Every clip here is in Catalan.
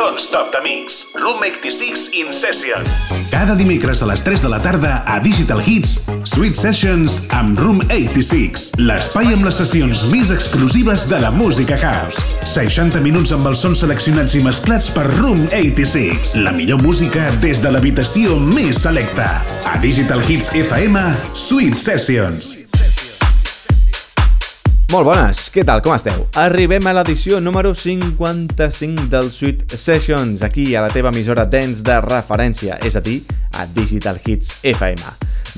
Don't Stop the Mix. Room 86 in Session. Cada dimecres a les 3 de la tarda a Digital Hits, Sweet Sessions amb Room 86, l'espai amb les sessions més exclusives de la música house. 60 minuts amb els sons seleccionats i mesclats per Room 86, la millor música des de l'habitació més selecta. A Digital Hits FM, Sweet Sessions. Molt bones, què tal, com esteu? Arribem a l'edició número 55 del Sweet Sessions, aquí a la teva emissora dance de referència, és a dir, a Digital Hits FM.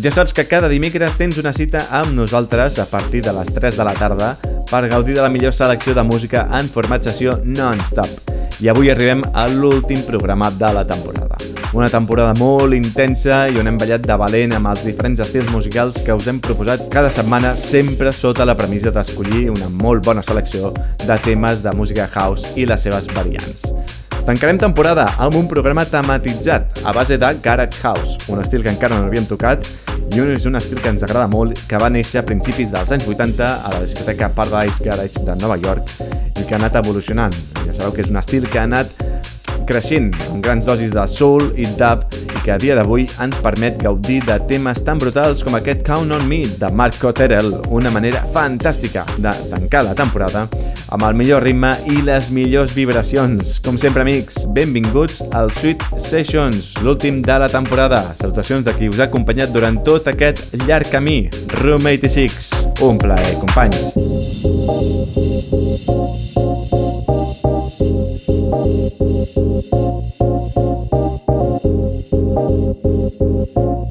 Ja saps que cada dimecres tens una cita amb nosaltres a partir de les 3 de la tarda per gaudir de la millor selecció de música en format sessió non-stop. I avui arribem a l'últim programa de la temporada. Una temporada molt intensa i on hem ballat de valent amb els diferents estils musicals que us hem proposat cada setmana, sempre sota la premissa d'escollir una molt bona selecció de temes de música house i les seves variants. Tancarem temporada amb un programa tematitzat a base de Garage House, un estil que encara no havíem tocat i un és un estil que ens agrada molt, que va néixer a principis dels anys 80 a la discoteca Paradise Garage de Nova York i que ha anat evolucionant. Ja sabeu que és un estil que ha anat creixent amb grans dosis de soul i dub i que a dia d'avui ens permet gaudir de temes tan brutals com aquest Count on Me de Mark Cotterell, una manera fantàstica de tancar la temporada amb el millor ritme i les millors vibracions. Com sempre, amics, benvinguts al Sweet Sessions, l'últim de la temporada. Salutacions de qui us ha acompanyat durant tot aquest llarg camí. Room 86. Un plaer, companys. Thank you.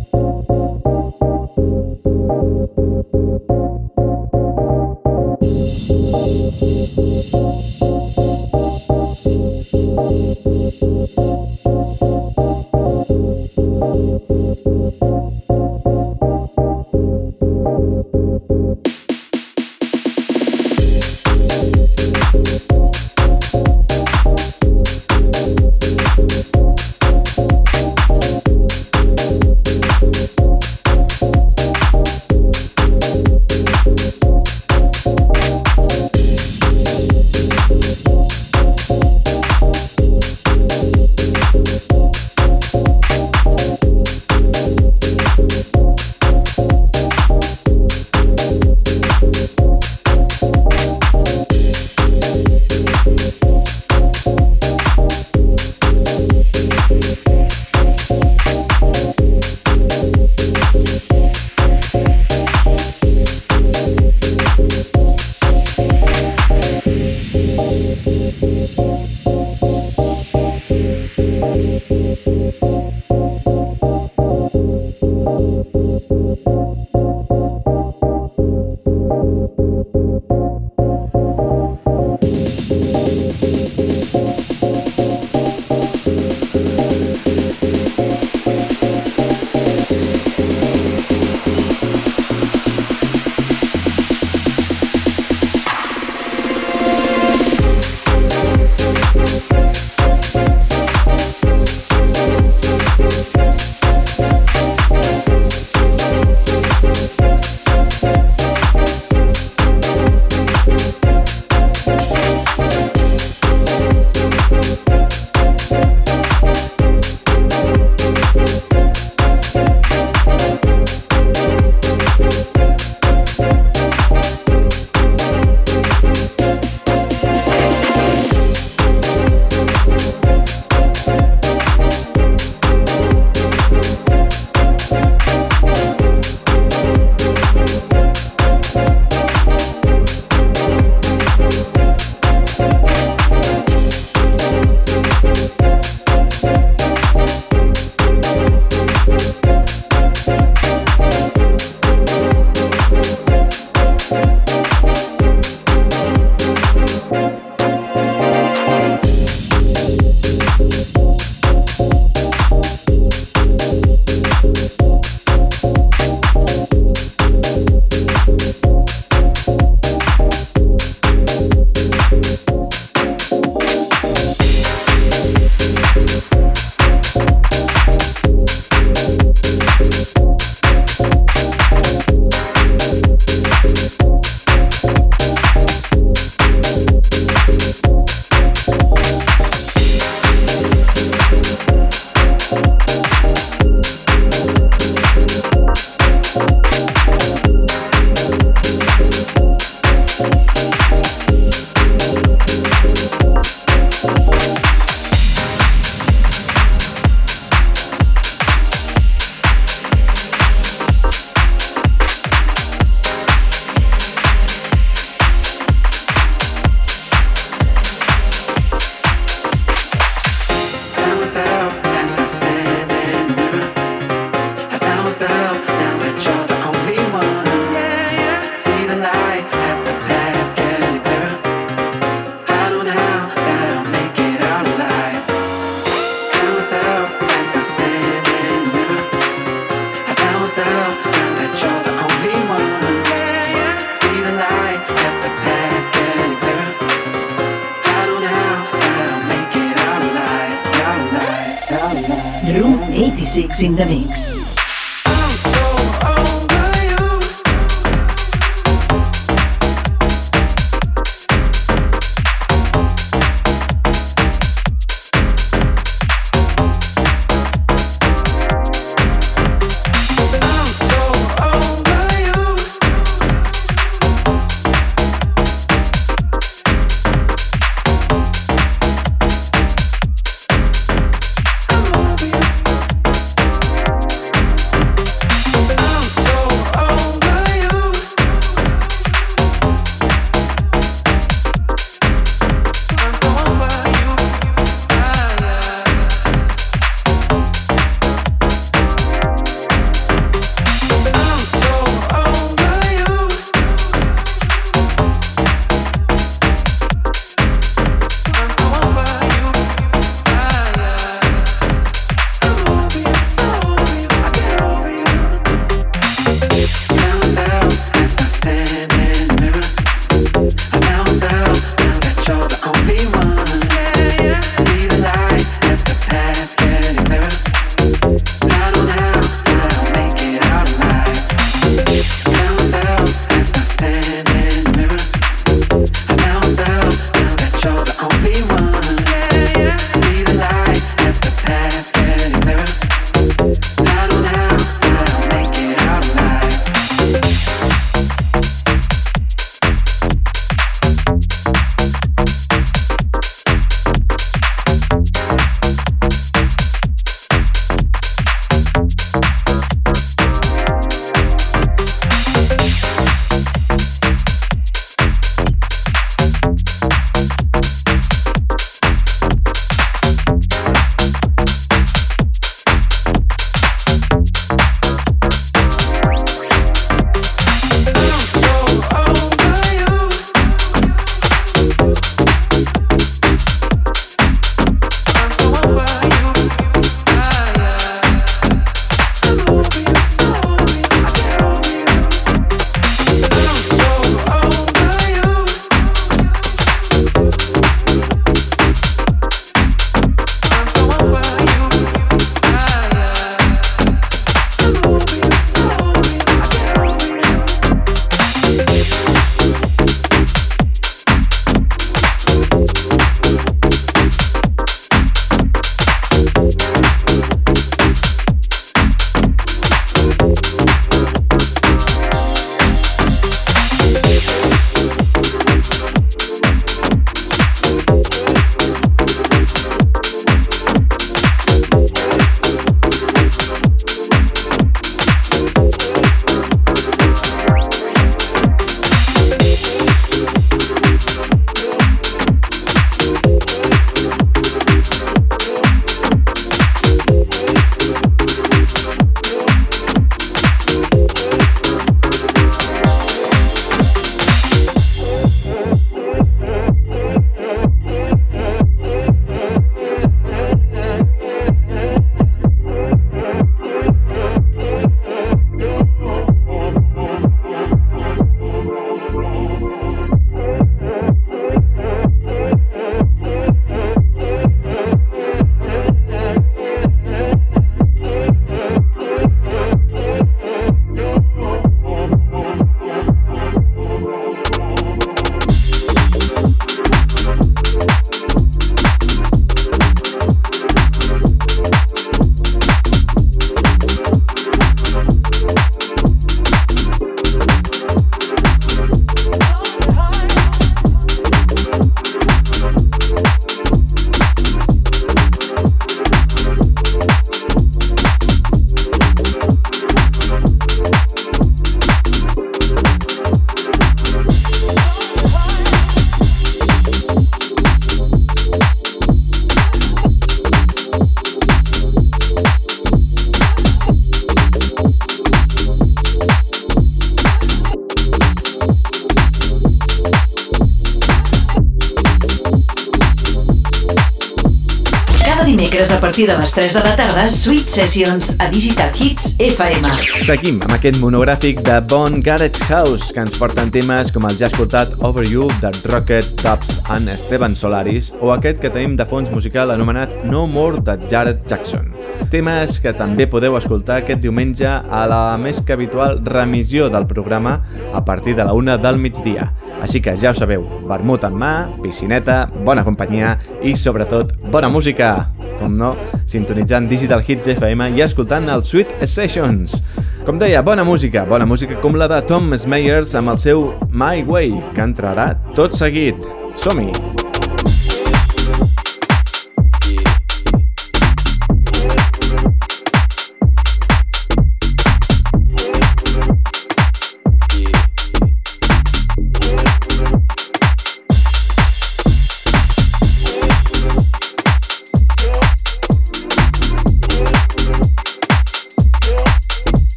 Partir de les 3 de la tarda, Sweet Sessions a Digital Hits FM. Seguim amb aquest monogràfic de Bon Garage House, que ens porten temes com el ja escoltat Over You de Rocket Dubs and Esteban Solaris o aquest que tenim de fons musical anomenat No More de Jared Jackson. Temes que també podeu escoltar aquest diumenge a la més que habitual remissió del programa a partir de la una del migdia. Així que ja ho sabeu, vermut en mà, piscineta, bona companyia i sobretot bona música! Com no, sintonitzant Digital Hits FM i escoltant el Sweet Sessions. Com deia, bona música, bona música com la de Tom Smeyers amb el seu My Way, que entrarà tot seguit. Som-hi!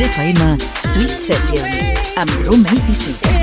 FM Sweet Sessions amb Room 86.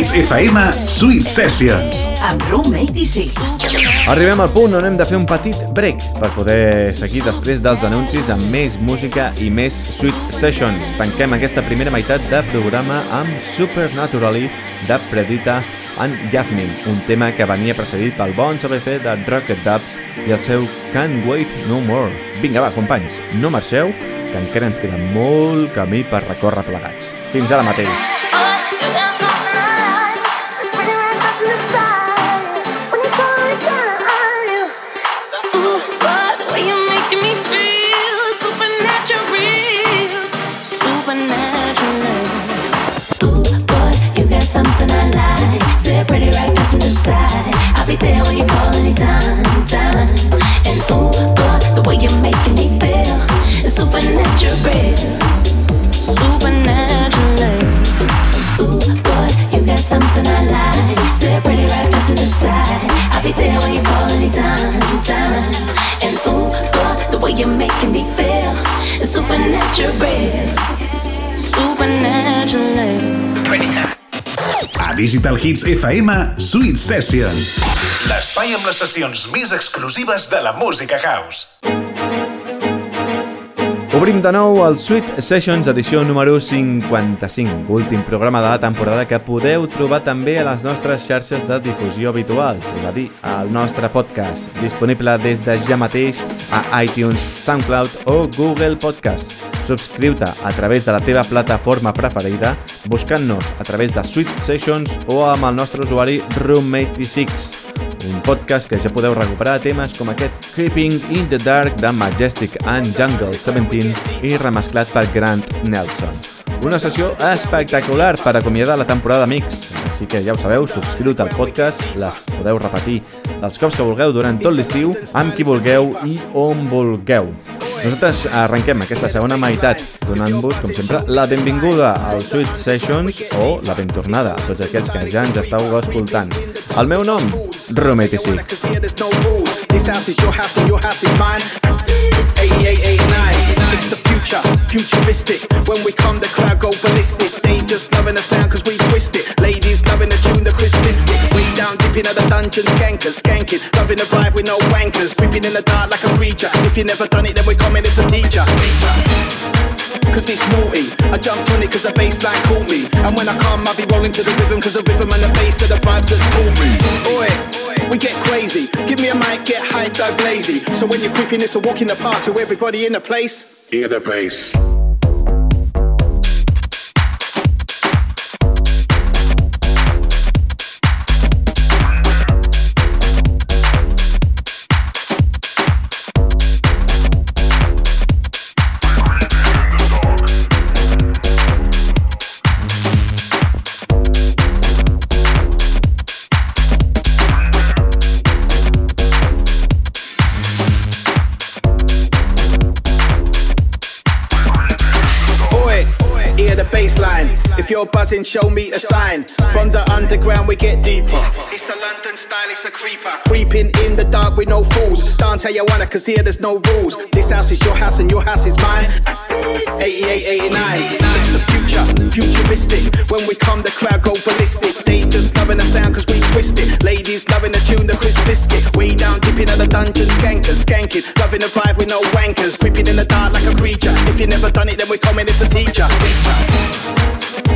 Hits FM, Sweet Sessions. Amb Room 86. Arribem al punt on hem de fer un petit break per poder seguir després dels anuncis amb més música i més Sweet Sessions. Tanquem aquesta primera meitat de programa amb Supernaturally de Predita and Jasmine, un tema que venia precedit pel bon saber fer de Rocket Dubs i el seu Can't Wait No More. Vinga, va, companys, no marxeu, que encara ens queda molt camí per recórrer plegats. Fins ara mateix. Digital Hits FM, Sweet Sessions. L'espai amb les sessions més exclusives de la música house. Obrim de nou el Sweet Sessions edició número 55, últim programa de la temporada que podeu trobar també a les nostres xarxes de difusió habituals, és a dir, al nostre podcast, disponible des de ja mateix a iTunes, SoundCloud o Google Podcast. Subscriu-te a través de la teva plataforma preferida, buscant-nos a través de Sweet Sessions o amb el nostre usuari Room86 un podcast que ja podeu recuperar temes com aquest Creeping in the Dark de Majestic and Jungle 17 i remesclat per Grant Nelson. Una sessió espectacular per acomiadar la temporada Mix, així que ja ho sabeu, subscriu-te al podcast, les podeu repetir els cops que vulgueu durant tot l'estiu, amb qui vulgueu i on vulgueu. Nosaltres arrenquem aquesta segona meitat donant-vos, com sempre, la benvinguda al Sweet Sessions o la ben tornada a tots aquells que ja ens estàu escoltant. El meu nom, Room 86. This house is your house and your house is mine. 8889. It's the future, futuristic. When we come, the crowd go ballistic. They just loving cause we twist it. Down, at the dungeon, skankers, skanking. Loving the vibe with no wankers. Creeping in the dark like a creature. If you never done it, then we're coming as a teacher. Cause it's naughty. I jumped on it cause the bassline caught me. And when I come, I'll be rolling to the rhythm cause the rhythm and the bass are the vibes that taught me. Oi, we get crazy. Give me a mic, get hyped, go lazy. So when you're creeping, it's a walk in the park to everybody in the place. Hear the bass. If you're buzzing, show me a sign. From the underground, we get deeper. It's a London style, it's a creeper. Creeping in the dark with no fools. Dance how you wanna, cause here there's no rules. This house is your house and your house is mine. 88, 89. It's the future, futuristic. When we come, the crowd go ballistic. They just loving the sound cause we twist it. Ladies loving the tune, the crisp biscuit. Way down, dipping at the dungeon, skankers, skanking. Loving the vibe with no wankers. Creeping in the dark like a creature. If you never done it, then we're coming as a teacher.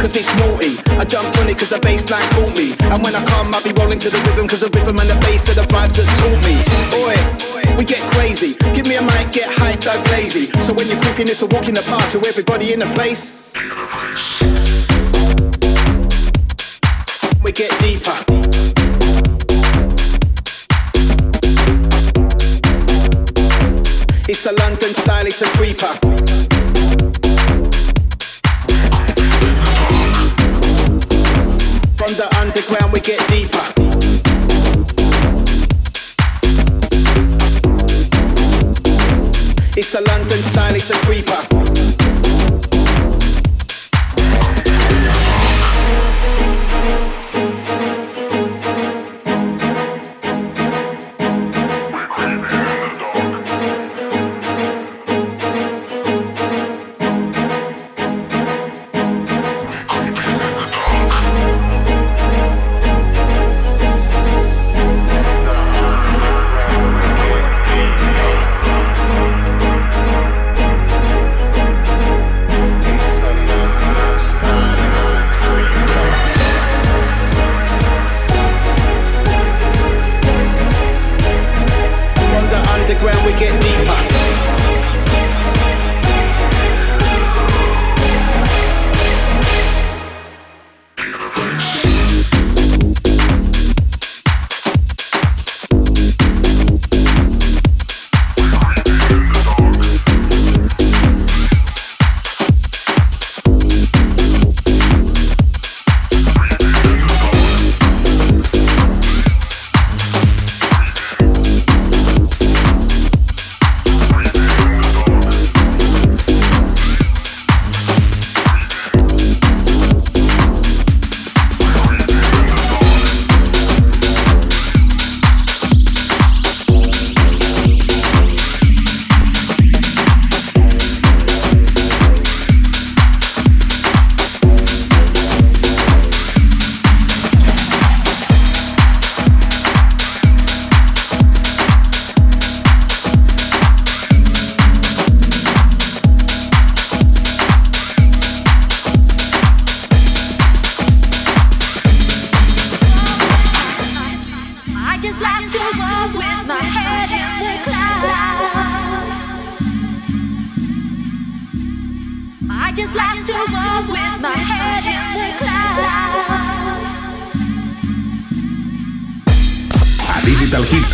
Cause it's naughty. I jumped on it cause the bassline caught me. And when I come, I'll be rolling to the rhythm cause the rhythm and the bass are the vibes that taught me. Oi, we get crazy. Give me a mic, get hyped, go lazy. So when you're creeping, it's a walk in the park to everybody in the place. We get deeper. It's a London style, it's a creeper. From the underground, we get deeper. It's a London style, it's a creeper.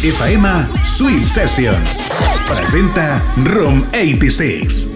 FM Sweet Sessions. Presenta Room 86.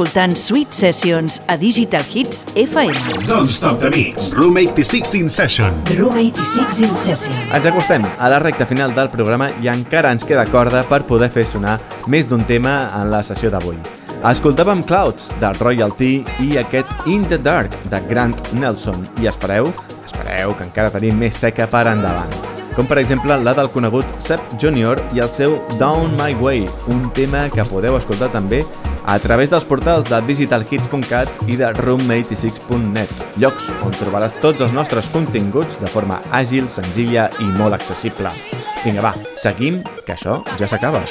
Escoltant Sweet Sessions a Digital Hits FM. Don't stop the mix. Room 86 in session. Room 86 in Session. Ens acostem a la recta final del programa i encara ens queda corda per poder fer sonar més d'un tema en la sessió d'avui. Escoltàvem Clouds, de Royalty, i aquest In the Dark, de Grant Nelson. I espereu, espereu, que encara tenim més teca per endavant. Com per exemple la del conegut Sepp Junior i el seu Down My Way, un tema que podeu escoltar també a través dels portals de digitalhits.cat i de room86.net, llocs on trobaràs tots els nostres continguts de forma àgil, senzilla i molt accessible. Vinga, va, seguim, que això ja s'acaba.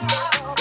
now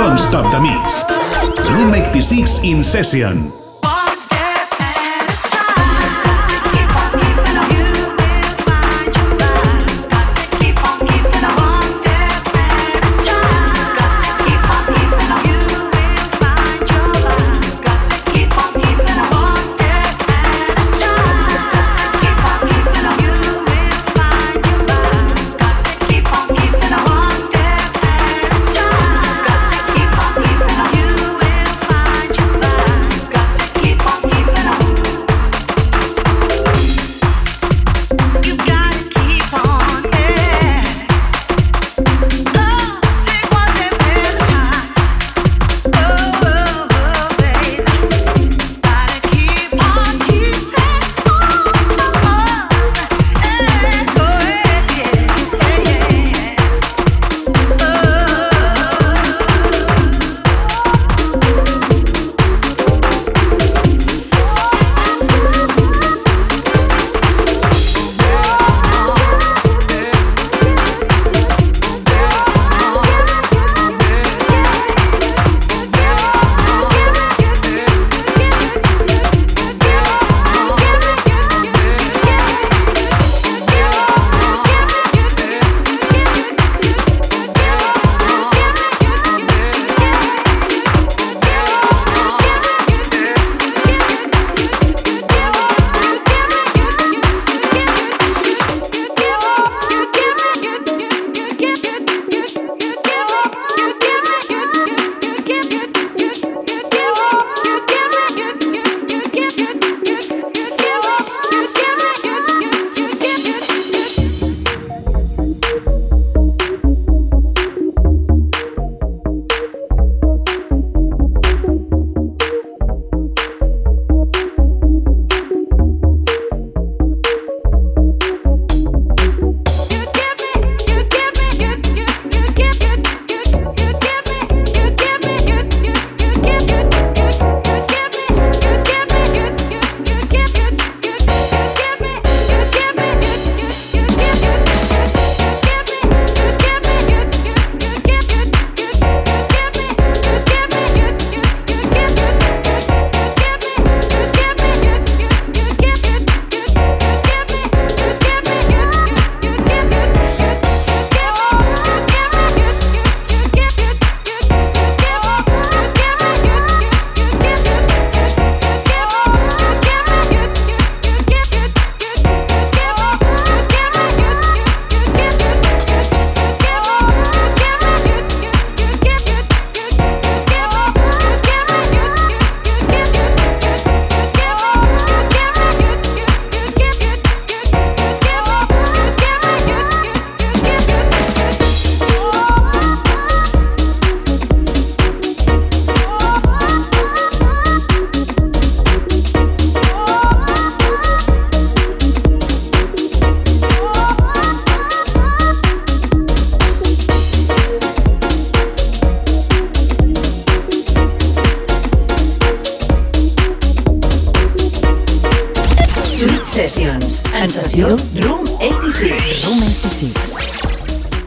Don't Stop the Mix. Room 86 in session.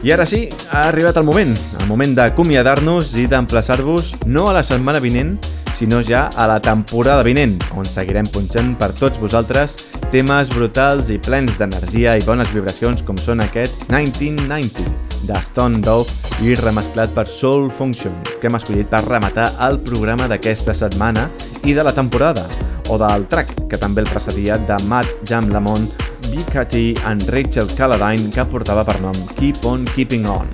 I ara sí, ha arribat el moment. El moment d'acomiadar-nos i d'emplaçar-vos no a la setmana vinent, sinó ja a la temporada vinent, on seguirem punxant per tots vosaltres temes brutals i plens d'energia i bones vibracions com són aquest 1990 de Stone Dove i remesclat per Soul Function, que hem escollit per rematar el programa d'aquesta setmana i de la temporada, o del track, que també el precedia de Matt Jam Lamont, BKT and Rachel Calladine, que portava per nom Keep On Keeping On.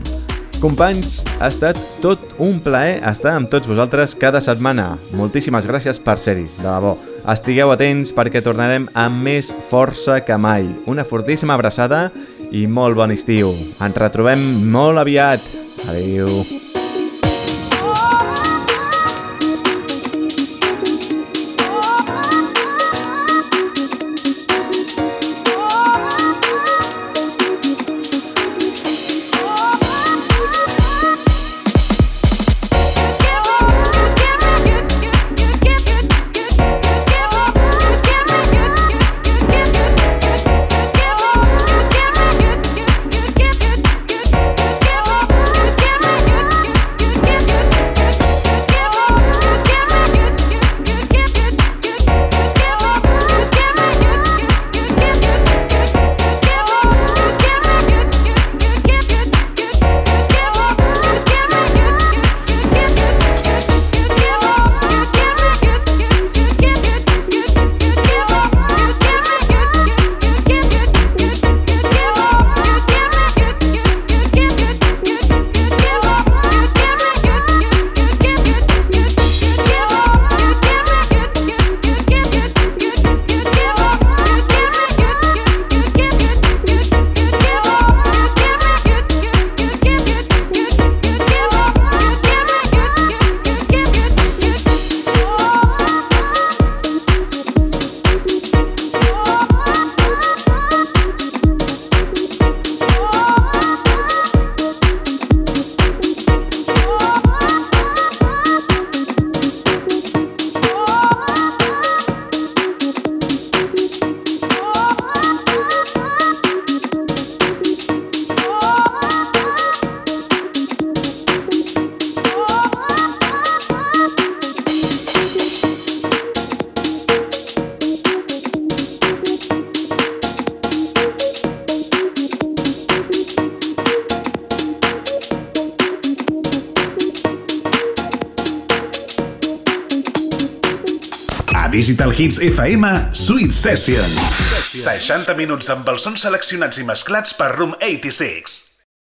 Companys, ha estat tot un plaer estar amb tots vosaltres cada setmana. Moltíssimes gràcies per ser-hi, de debò. Estigueu atents perquè tornarem amb més força que mai. Una fortíssima abraçada i molt bon estiu. Ens retrobem molt aviat. Adéu. Hits FM Sweet Sessions. 60 minuts amb els sons seleccionats i mesclats per Room 86.